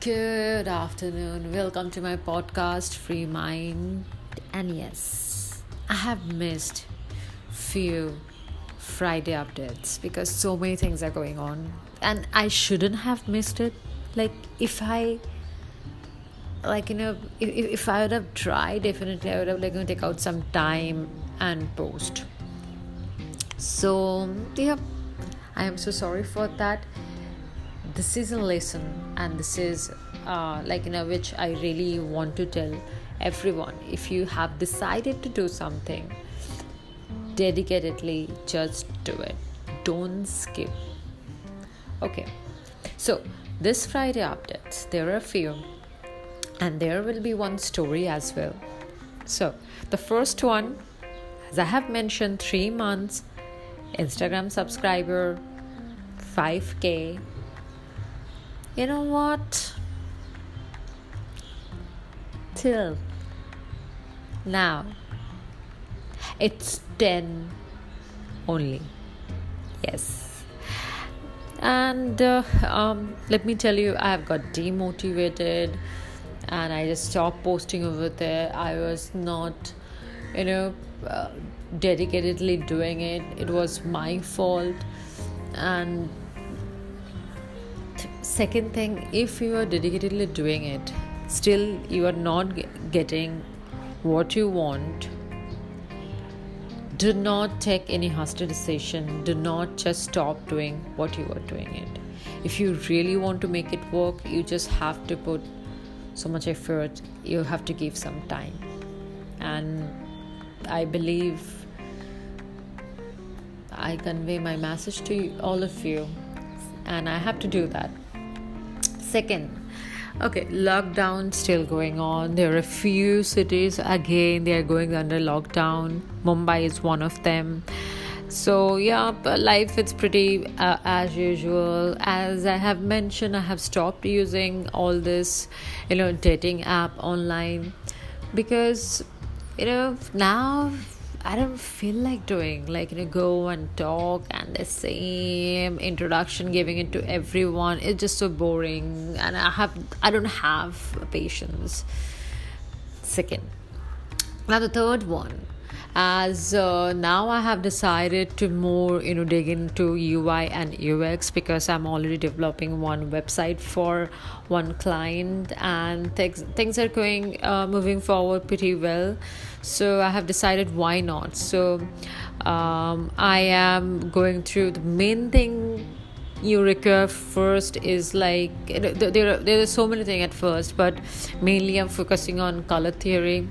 Good afternoon. Welcome to my podcast Free Mind. And yes, I have missed few Friday updates because so many things are going on and I shouldn't have missed it. Like if I like you know if, if I would have tried definitely I would have like to take out some time and post. So yeah I am so sorry for that this is a lesson and this is uh, like you know which i really want to tell everyone. If you have decided to do something dedicatedly just do it. Don't skip. Okay. So this friday updates there are a few and there will be one story as well. So the first one as i have mentioned 3 months instagram subscriber 5k you know what? Till now, it's 10 only. Yes. And uh, um, let me tell you, I have got demotivated and I just stopped posting over there. I was not, you know, uh, dedicatedly doing it. It was my fault. And second thing if you are dedicatedly doing it still you are not getting what you want do not take any hostile decision. Do not just stop doing what you are doing it. If you really want to make it work you just have to put so much effort. You have to give some time. And i believe i convey my message to all of you. And i have to do that second. Okay lockdown still going on. There are a few cities again they are going under lockdown. Mumbai is one of them. So yeah life is pretty uh, as usual. As i have mentioned i have stopped using all this you know dating app online because you know now I don't feel like doing like you know go and talk and the same introduction giving it to everyone. It's just so boring. And I have I don't have patience. Second. Now the third one as uh, now i have decided to more you know dig into ui and ux because i'm already developing one website for one client and things things are going uh, moving forward pretty well. So i have decided why not. So um, i am going through the main thing you require first is like there are, there are so many things at first but mainly i'm focusing on color theory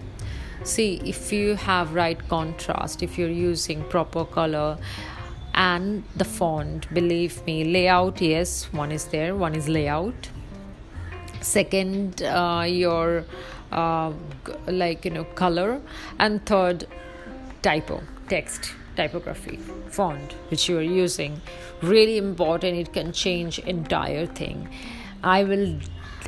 see if you have right contrast if you're using proper color and the font believe me layout yes one is there one is layout. Second uh, your uh, like you know color. And third typo text typography font which you are using. Really important it can change entire thing. I will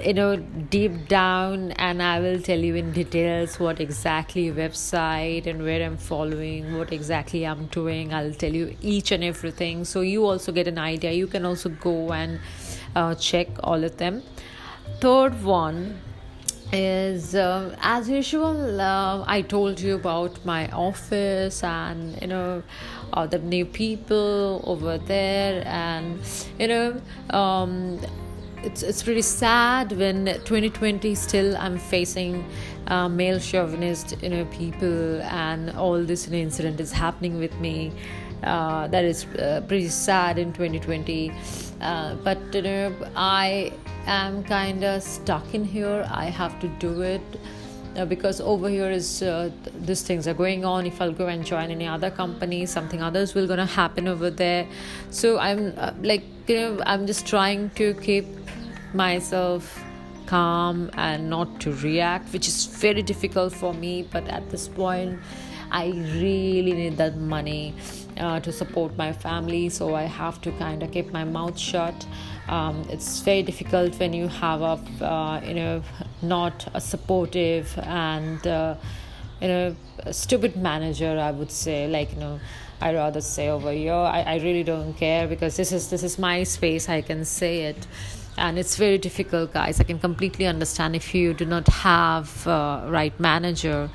you know deep down and i will tell you in details what exactly website and where i'm following what exactly i'm doing. I'll tell you each and everything. So you also get an idea. You can also go and uh, check all of them. Third one is uh, as usual uh, i told you about my office and you know uh, the new people over there. And you know um, it's it's pretty sad when 2020 still I'm facing uh, male chauvinist you know people and all this you know, incident is happening with me. Uh, that is uh, pretty sad in 2020. Uh, but you know I am kind of stuck in here. I have to do it. Uh, because over here is uh, these things are going on if i'll go and join any other company something others will gonna happen over there so i'm uh, like you know i'm just trying to keep myself calm and not to react which is very difficult for me but at this point i really need that money uh, to support my family. So i have to kind of keep my mouth shut. Um, it's very difficult when you have a uh, you know not a supportive and uh, you know stupid manager i would say. Like you know i rather say over here. I, I really don't care because this is this is my space. I can say it and it's very difficult guys. I can completely understand if you do not have uh, right manager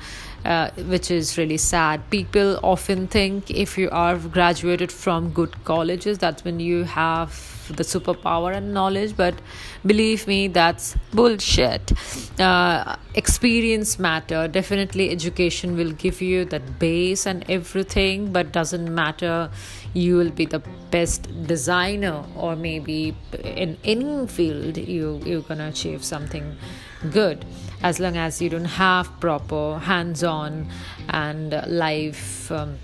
uh, which is really sad. People often think if you are graduated from good colleges, that's when you have the superpower and knowledge, but believe me, that's bullshit. Uh, experience matter. Definitely, education will give you that base and everything, but doesn't matter. You will be the best designer, or maybe in any field, you you're gonna achieve something good as long as you don't have proper hands-on and live um,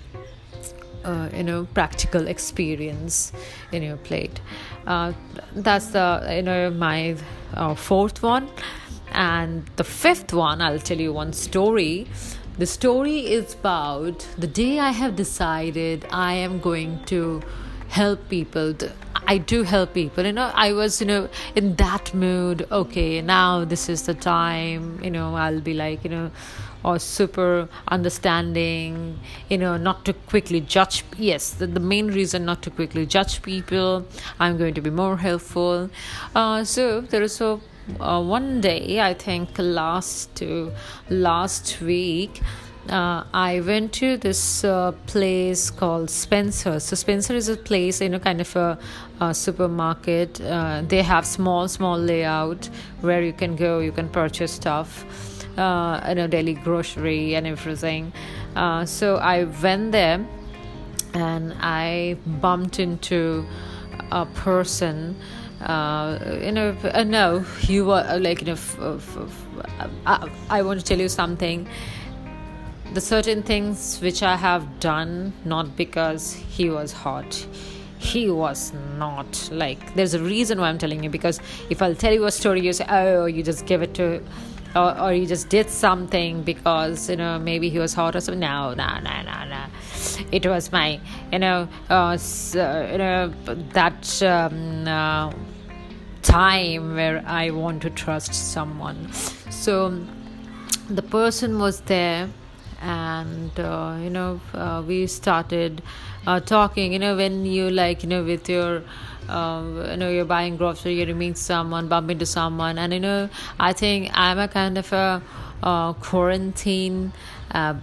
uh, you know practical experience in your plate. Uh, that's the you know my uh, fourth one. And the fifth one i'll tell you one story. The story is about the day i have decided i am going to help people I do help people. You know, I was, you know, in that mood. Okay, now this is the time. You know, I'll be like, you know, or super understanding. You know, not to quickly judge. Yes, the, the main reason not to quickly judge people. I'm going to be more helpful. Uh, so there is a uh, one day I think last to last week uh, I went to this uh, place called Spencer. So Spencer is a place, you know, kind of a, a supermarket. Uh, they have small, small layout where you can go, you can purchase stuff, uh, you know, daily grocery and everything. Uh, so I went there, and I bumped into a person. Uh, you know, uh, no, you were like, you know, f- f- f- I, I want to tell you something the certain things which I have done not because he was hot. He was not like there's a reason why I'm telling you because if I'll tell you a story, you say, Oh, you just give it to or, or you just did something because you know maybe he was hot or something. No, no, no, no, no. It was my you know uh, uh you know that um, uh, time where I want to trust someone. So the person was there and uh, you know uh, we started uh, talking you know when you like you know with your um, you know you're buying grocery you meet someone bump into someone. And you know i think i'm a kind of a uh, quarantine uh,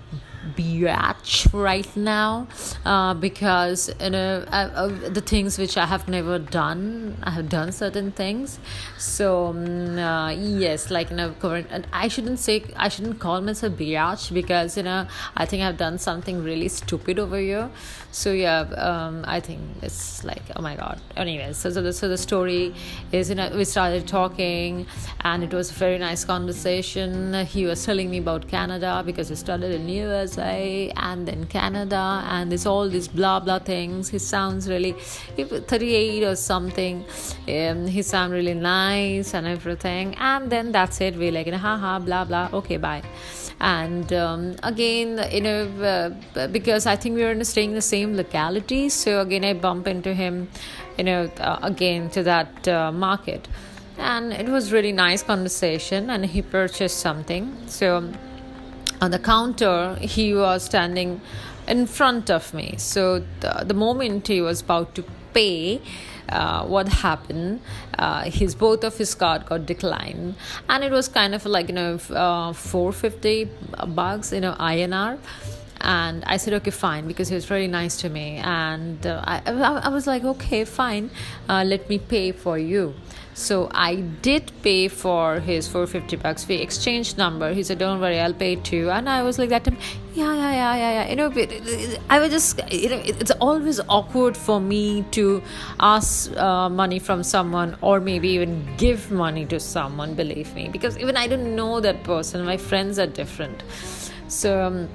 biatch right now uh, because you know I, the things which I have never done I have done certain things. So um, uh, yes like you know current and I shouldn't say I shouldn't call myself biatch because you know I think I've done something really stupid over here so yeah um, I think it's like oh my god anyways so, so the, so the story is you know we started talking and it was a very nice conversation he was telling me about Canada because he studied in US USA and then Canada and there's all these blah blah things. He sounds really 38 or something. Um, he sounds really nice and everything. And then that's it. We're like, haha, blah blah. Okay, bye. And um, again, you know, uh, because I think we were staying the same locality, so again I bump into him, you know, uh, again to that uh, market. And it was really nice conversation and he purchased something. So on the counter he was standing in front of me. So the, the moment he was about to pay uh, what happened uh, his both of his card got declined. And it was kind of like you know uh, 450 bucks you know inr and I said, okay, fine, because he was very nice to me. And uh, I, I, was like, okay, fine, uh, let me pay for you. So I did pay for his 450 bucks. We exchanged number. He said, "Don't worry, I'll pay too." And I was like that time, yeah, yeah, yeah, yeah, yeah. You know, I was just, you know, it's always awkward for me to ask uh, money from someone or maybe even give money to someone. Believe me, because even I don't know that person. My friends are different. So. Um,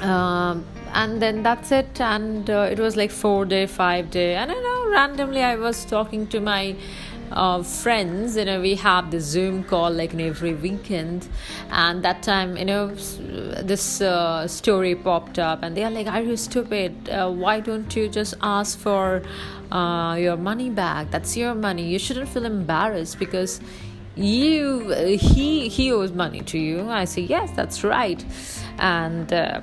um, and then that's it. And uh, it was like four day five day. And i know randomly i was talking to my uh, friends. You know we have the zoom call like every weekend. And that time you know this uh, story popped up. And they are like are you stupid? Uh, why don't you just ask for uh, your money back? That's your money. You shouldn't feel embarrassed because you he he owes money to you. I say yes that's right. And uh,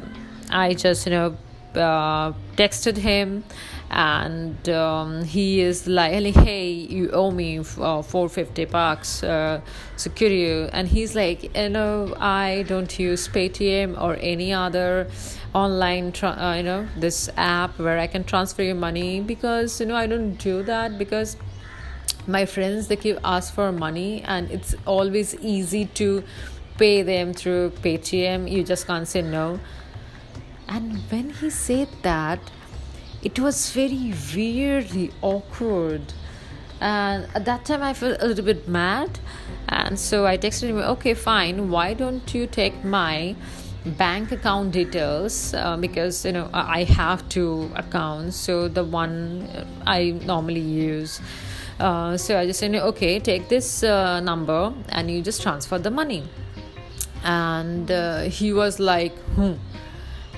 i just you know uh, texted him and um, he is like hey you owe me uh, 450 bucks uh, you and he's like you know i don't use paytm or any other online tra- uh, you know this app where i can transfer your money because you know i don't do that because my friends they keep ask for money and it's always easy to pay them through paytm. You just can't say no and when he said that it was very weirdly awkward. And at that time i felt a little bit mad. And so i texted him okay fine. Why don't you take my bank account details? Uh, because you know i have two accounts so the one i normally use. Uh, so i just said okay take this uh, number and you just transfer the money. And uh, he was like hmm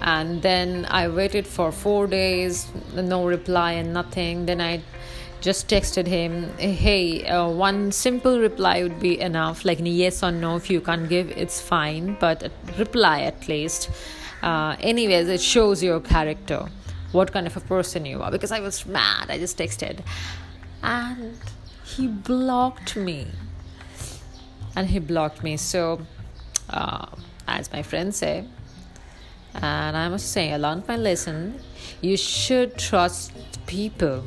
and then I waited for four days, no reply and nothing. Then I just texted him, hey, uh, one simple reply would be enough, like yes or no. If you can't give, it's fine, but reply at least. Uh, anyways, it shows your character, what kind of a person you are. Because I was mad, I just texted, and he blocked me. And he blocked me. So, uh, as my friends say, and I must say, I learned my lesson. You should trust people,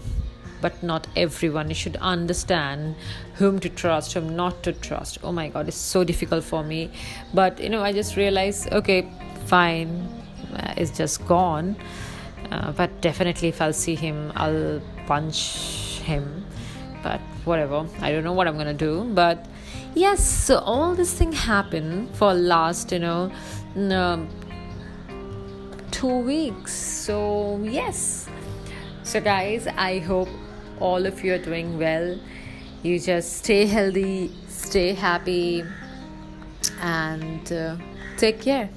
but not everyone. You should understand whom to trust, whom not to trust. Oh my god, it's so difficult for me. But you know, I just realized okay, fine, uh, it's just gone. Uh, but definitely, if I'll see him, I'll punch him. But whatever, I don't know what I'm gonna do. But yes, so all this thing happened for last, you know two weeks. So, yes. So, guys, I hope all of you are doing well. You just stay healthy, stay happy, and uh, take care.